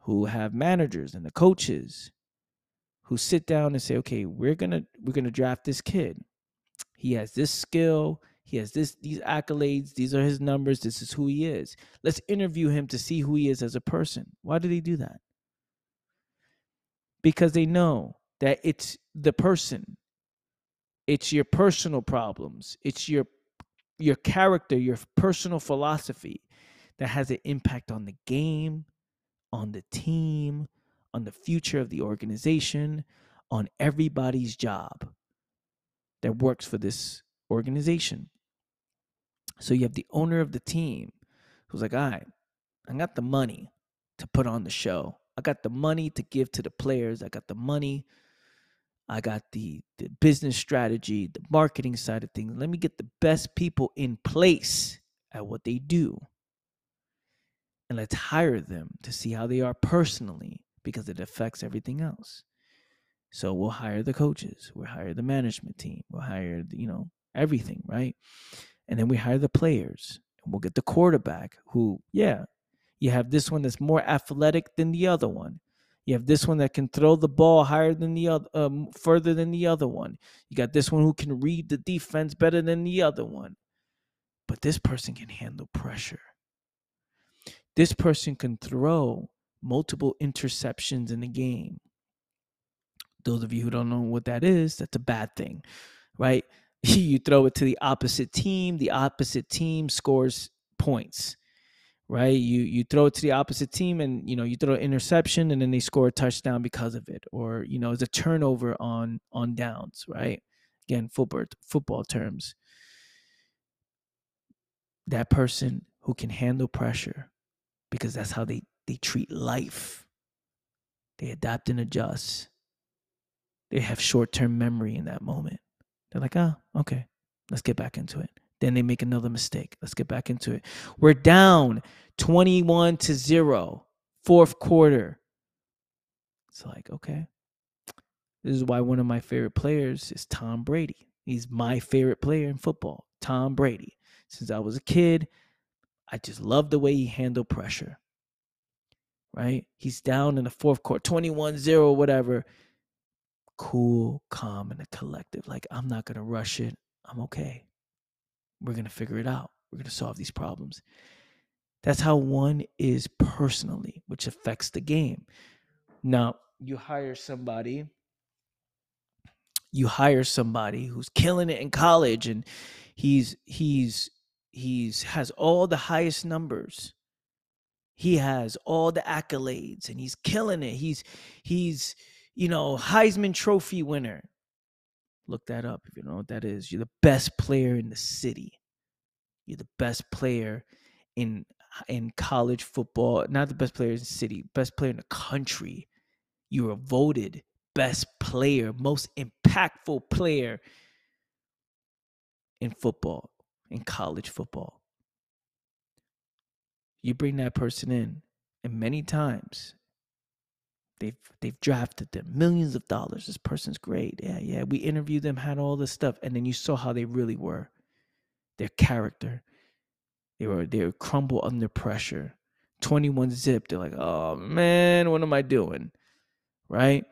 who have managers and the coaches who sit down and say, okay, we're gonna we're gonna draft this kid. He has this skill, he has this these accolades, these are his numbers, this is who he is. Let's interview him to see who he is as a person. Why do they do that? Because they know that it's the person. It's your personal problems. It's your your character, your personal philosophy that has an impact on the game, on the team, on the future of the organization, on everybody's job that works for this organization. So you have the owner of the team who's like, right, I got the money to put on the show. I got the money to give to the players. I got the money I got the, the business strategy, the marketing side of things. Let me get the best people in place at what they do. And let's hire them to see how they are personally because it affects everything else. So we'll hire the coaches, we'll hire the management team, we'll hire, the, you know, everything, right? And then we hire the players and we'll get the quarterback who, yeah, you have this one that's more athletic than the other one. You have this one that can throw the ball higher than the other, um, further than the other one. You got this one who can read the defense better than the other one. But this person can handle pressure. This person can throw multiple interceptions in a game. Those of you who don't know what that is, that's a bad thing, right? <laughs> You throw it to the opposite team, the opposite team scores points right? You you throw it to the opposite team and you know you throw an interception and then they score a touchdown because of it, or you know it's a turnover on on downs, right? Again, football football terms. That person who can handle pressure, because that's how they they treat life. They adapt and adjust. They have short term memory in that moment. They're like, oh, okay, let's get back into it. Then they make another mistake. Let's get back into it. We're down 21 to 0, fourth quarter. It's like, okay. This is why one of my favorite players is Tom Brady. He's my favorite player in football, Tom Brady. Since I was a kid, I just love the way he handled pressure. Right? He's down in the fourth quarter, 21 0, whatever. Cool, calm, and a collective. Like, I'm not going to rush it. I'm okay. We're going to figure it out. We're going to solve these problems. That's how one is personally, which affects the game. Now, you hire somebody, you hire somebody who's killing it in college and he's he's he's has all the highest numbers. He has all the accolades and he's killing it. He's he's you know, Heisman trophy winner. Look that up if you know what that is. You're the best player in the city. You're the best player in in college football. Not the best player in the city, best player in the country. You were voted best player, most impactful player in football, in college football. You bring that person in, and many times They've they've drafted them millions of dollars. This person's great. Yeah, yeah. We interviewed them, had all this stuff, and then you saw how they really were. Their character. They were they were crumble under pressure. 21 zip. They're like, oh man, what am I doing? Right?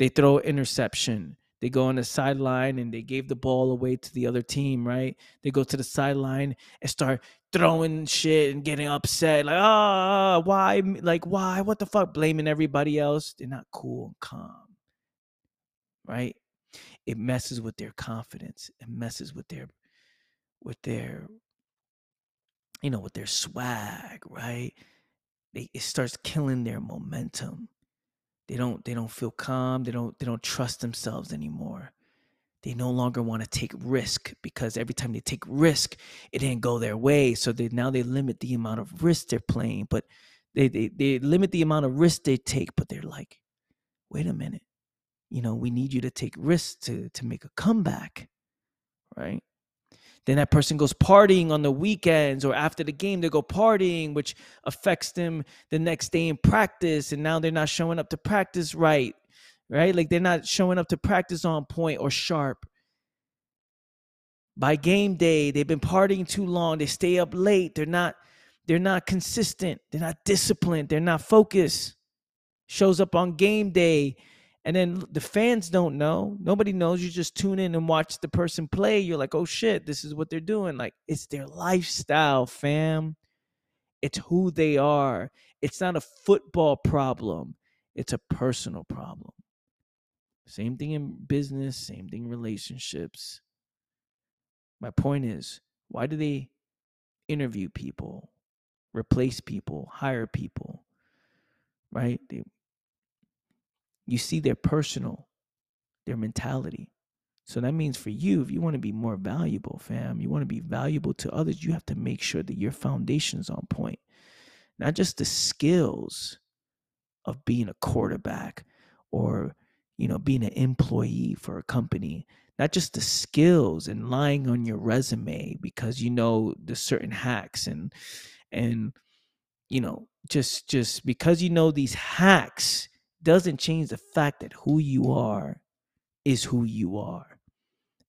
They throw interception. They go on the sideline and they gave the ball away to the other team, right? They go to the sideline and start throwing shit and getting upset, like, ah, oh, why? Like, why? What the fuck? Blaming everybody else. They're not cool and calm, right? It messes with their confidence. It messes with their, with their, you know, with their swag, right? They, it starts killing their momentum they don't they don't feel calm they don't they don't trust themselves anymore they no longer want to take risk because every time they take risk, it didn't go their way. So they now they limit the amount of risk they're playing, but they they, they limit the amount of risk they take, but they're like, wait a minute, you know, we need you to take risks to to make a comeback, right? Then that person goes partying on the weekends or after the game, they go partying, which affects them the next day in practice. And now they're not showing up to practice right, right? Like they're not showing up to practice on point or sharp. By game day, they've been partying too long. They stay up late. They're not, they're not consistent. They're not disciplined. They're not focused. Shows up on game day and then the fans don't know. Nobody knows. You just tune in and watch the person play. You're like, oh shit, this is what they're doing. Like, it's their lifestyle, fam. It's who they are. It's not a football problem, it's a personal problem. Same thing in business, same thing in relationships. My point is, why do they interview people, replace people, hire people? Right? They you see their personal, their mentality. So that means for you, if you want to be more valuable, fam, you want to be valuable to others, you have to make sure that your foundation's on point. Not just the skills of being a quarterback or, you know, being an employee for a company, not just the skills and lying on your resume because you know the certain hacks and and you know just just because you know these hacks doesn't change the fact that who you are is who you are.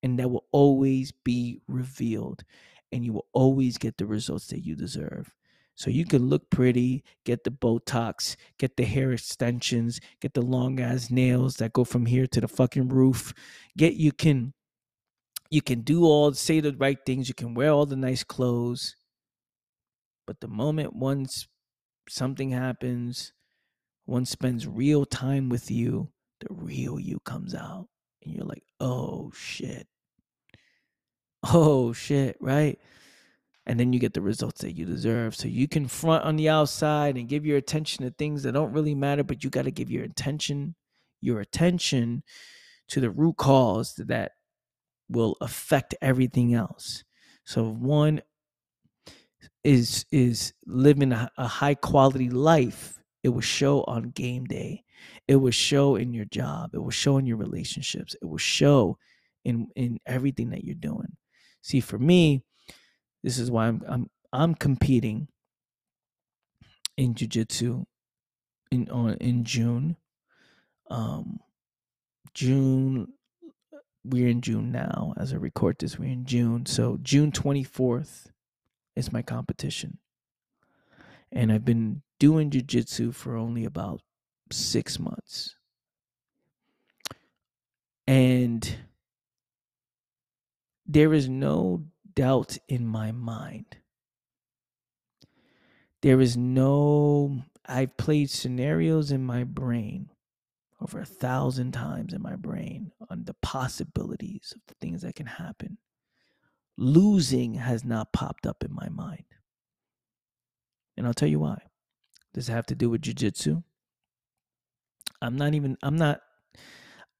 And that will always be revealed. And you will always get the results that you deserve. So you can look pretty, get the Botox, get the hair extensions, get the long ass nails that go from here to the fucking roof. Get you can you can do all say the right things, you can wear all the nice clothes. But the moment once something happens, one spends real time with you, the real you comes out. And you're like, oh shit. Oh shit, right? And then you get the results that you deserve. So you can front on the outside and give your attention to things that don't really matter, but you got to give your attention, your attention to the root cause that will affect everything else. So one is is living a, a high quality life it will show on game day. It will show in your job. It will show in your relationships. It will show in in everything that you're doing. See, for me, this is why I'm I'm I'm competing in jiu-jitsu in on in June. Um June we're in June now as I record this we're in June. So June 24th is my competition. And I've been doing jujitsu for only about six months. And there is no doubt in my mind. There is no, I've played scenarios in my brain over a thousand times in my brain on the possibilities of the things that can happen. Losing has not popped up in my mind. And I'll tell you why. Does it have to do with jujitsu? I'm not even I'm not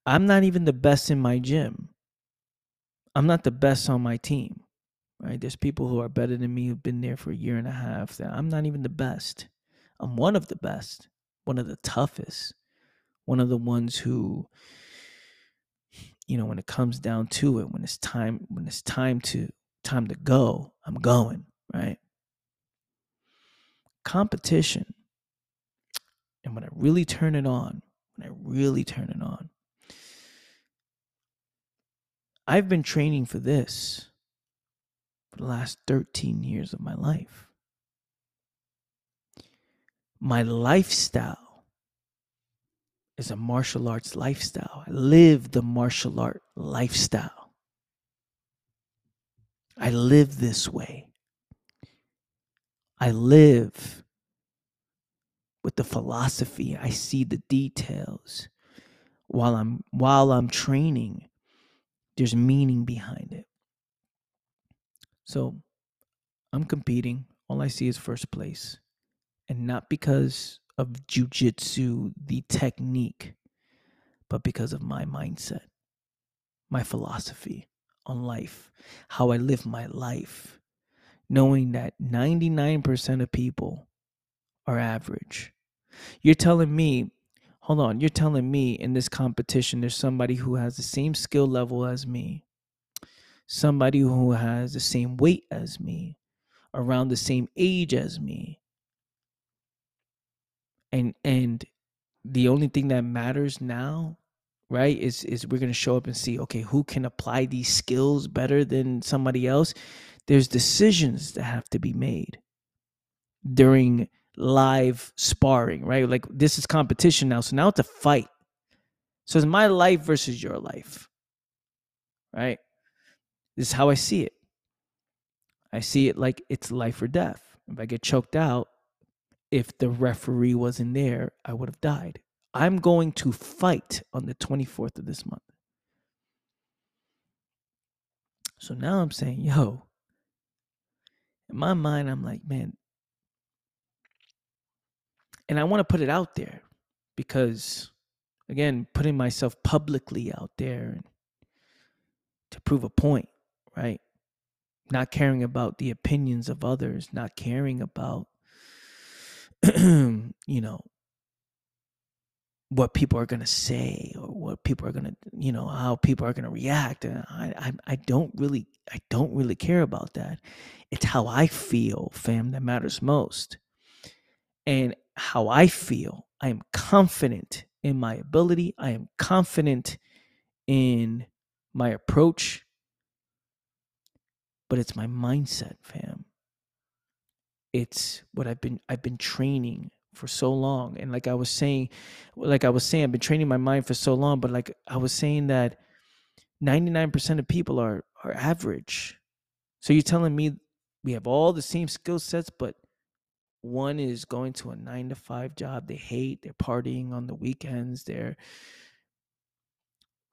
I'm not even the best in my gym. I'm not the best on my team. Right? There's people who are better than me who've been there for a year and a half. I'm not even the best. I'm one of the best, one of the toughest, one of the ones who you know, when it comes down to it, when it's time when it's time to time to go, I'm going, right? Competition and when I really turn it on, when I really turn it on, I've been training for this for the last 13 years of my life. My lifestyle is a martial arts lifestyle. I live the martial art lifestyle. I live this way. I live with the philosophy. I see the details while I'm while I'm training. There's meaning behind it. So I'm competing. All I see is first place. And not because of jujitsu, the technique, but because of my mindset. my philosophy on life, how I live my life, knowing that 99% of people are average. You're telling me, hold on, you're telling me in this competition there's somebody who has the same skill level as me, somebody who has the same weight as me, around the same age as me. And and the only thing that matters now right is is we're going to show up and see okay who can apply these skills better than somebody else there's decisions that have to be made during live sparring right? Like this is competition now so now it's a fight. So it's my life versus your life right? This is how i see it. I see it like it's life or death. If i get choked out if the referee wasn't there i would have died. I'm going to fight on the 24th of this month. So now I'm saying, yo, in my mind, I'm like, man, and I want to put it out there because, again, putting myself publicly out there to prove a point, right? Not caring about the opinions of others, not caring about, <clears throat> you know, what people are going to say or what people are going to you know how people are going to react. And I, I i don't really i don't really care about that. It's how i feel fam that matters most. And how i feel. I am confident in my ability. I am confident in my approach. But it's my mindset fam. It's what i've been i've been training for so long. And like i was saying like i was saying i've been training my mind for so long but like i was saying that 99% of people are are average. So you're telling me we have all the same skill sets but one is going to a 9 to 5 job. They hate they're partying on the weekends they're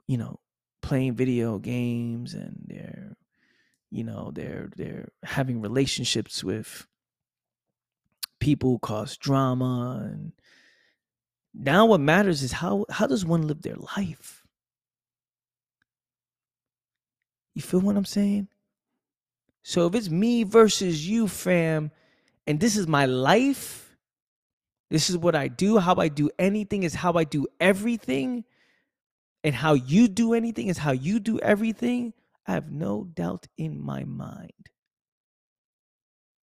you know playing video games and they're you know they're they're having relationships with people cause drama and now what matters is how how does one live their life? You feel what i'm saying? So if it's me versus you fam and this is my life this is what i do how i do anything is how i do everything and how you do anything is how you do everything i have no doubt in my mind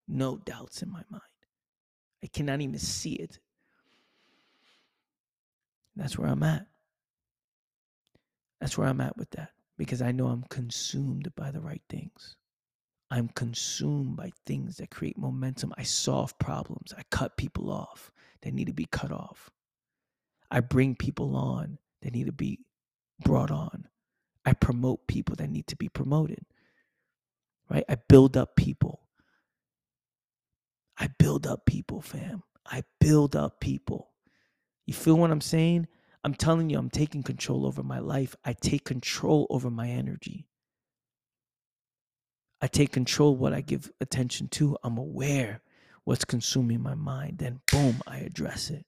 no doubts in my mind I cannot even see it. That's where I'm at. That's where I'm at with that because I know I'm consumed by the right things. I'm consumed by things that create momentum. I solve problems. I cut people off that need to be cut off. I bring people on that need to be brought on. I promote people that need to be promoted. Right? I build up people I build up people, fam. I build up people. You feel what I'm saying? I'm telling you, I'm taking control over my life. I take control over my energy. I take control what I give attention to. I'm aware what's consuming my mind. Then, boom, I address it.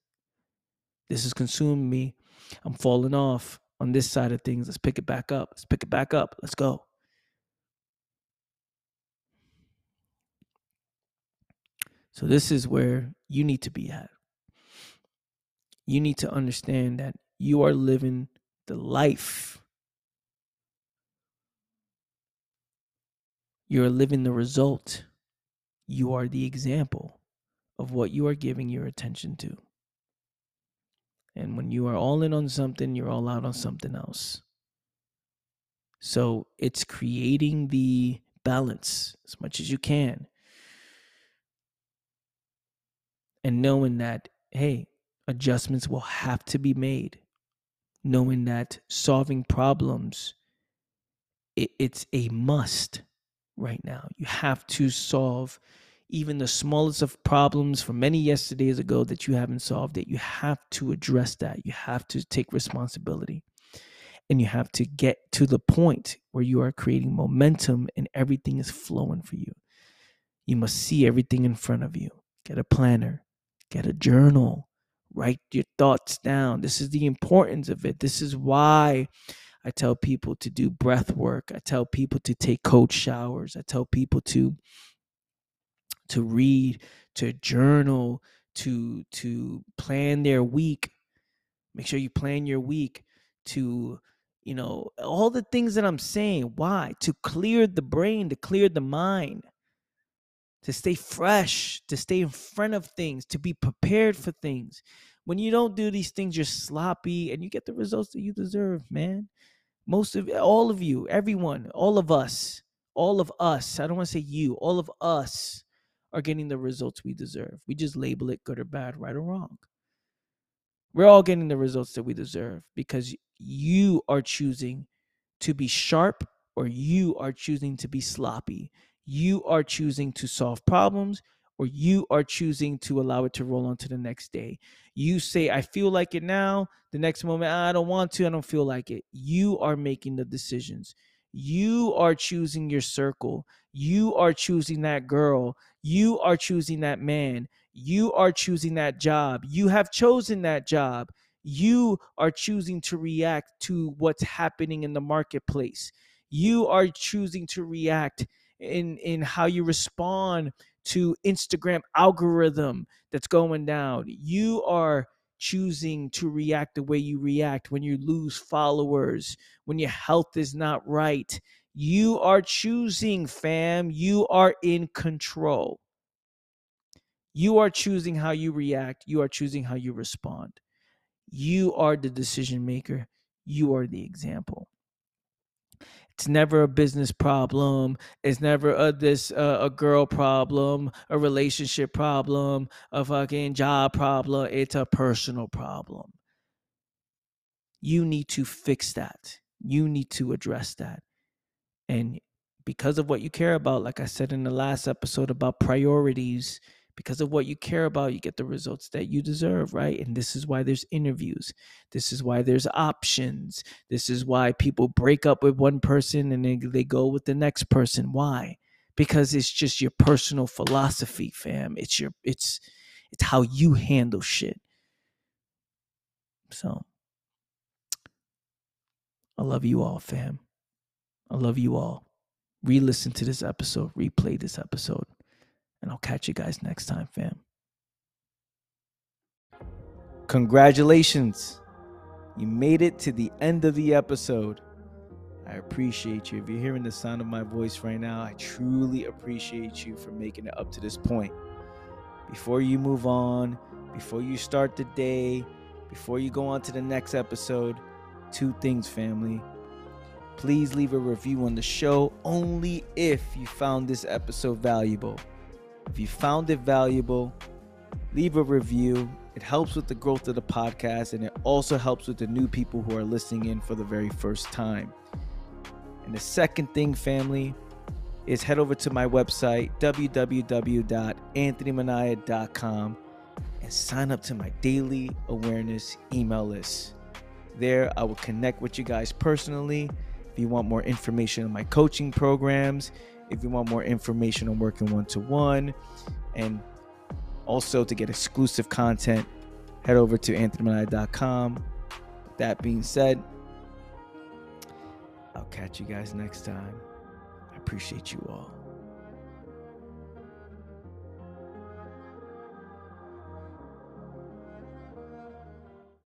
This is consuming me. I'm falling off on this side of things. Let's pick it back up. Let's pick it back up. Let's go. So, this is where you need to be at. You need to understand that you are living the life. You're living the result. You are the example of what you are giving your attention to. And when you are all in on something, you're all out on something else. So it's creating the balance as much as you can and knowing that, hey, adjustments will have to be made, knowing that solving problems, it, it's a must right now. You have to solve even the smallest of problems from many yesterdays ago that you haven't solved it. You have to address that. You have to take responsibility. And you have to get to the point where you are creating momentum and everything is flowing for you. You must see everything in front of you. Get a planner, Get a journal. Write your thoughts down. This is the importance of it. This is why I tell people to do breath work. I tell people to take cold showers. I tell people to to read, to journal, to to plan their week. Make sure you plan your week to you know all the things that I'm saying. Why? To clear the brain, to clear the mind to stay fresh, to stay in front of things, to be prepared for things. When you don't do these things, you're sloppy and you get the results that you deserve, man. Most of all of you, everyone, all of us, all of us, I don't want to say you, all of us are getting the results we deserve. We just label it good or bad, right or wrong. We're all getting the results that we deserve because you are choosing to be sharp or you are choosing to be sloppy you are choosing to solve problems or you are choosing to allow it to roll on to the next day. You say, I feel like it now. The next moment, ah, I don't want to. I don't feel like it. You are making the decisions. You are choosing your circle. You are choosing that girl. You are choosing that man. You are choosing that job. You have chosen that job. You are choosing to react to what's happening in the marketplace. You are choosing to react in in how you respond to Instagram algorithm that's going down. You are choosing to react the way you react when you lose followers, when your health is not right. You are choosing, fam. You are in control. You are choosing how you react. You are choosing how you respond. You are the decision maker. You are the example. It's never a business problem. It's never a this uh, a girl problem, a relationship problem, a fucking job problem. It's a personal problem. You need to fix that. You need to address that. And because of what you care about, like I said in the last episode about priorities, because of what you care about, you get the results that you deserve, right? And this is why there's interviews. This is why there's options. This is why people break up with one person and they, they go with the next person. Why? Because it's just your personal philosophy, fam. It's your it's it's how you handle shit. So I love you all, fam. I love you all. Re listen to this episode, replay this episode. And I'll catch you guys next time, fam. Congratulations. You made it to the end of the episode. I appreciate you. If you're hearing the sound of my voice right now, I truly appreciate you for making it up to this point. Before you move on, before you start the day, before you go on to the next episode, two things, family. Please leave a review on the show only if you found this episode valuable. If you found it valuable, leave a review. It helps with the growth of the podcast and it also helps with the new people who are listening in for the very first time. And the second thing, family, is head over to my website, www.anthonymanaya.com, and sign up to my daily awareness email list. There, I will connect with you guys personally. If you want more information on my coaching programs, if you want more information on working one to one and also to get exclusive content, head over to anthonymanaya.com. That being said, I'll catch you guys next time. I appreciate you all.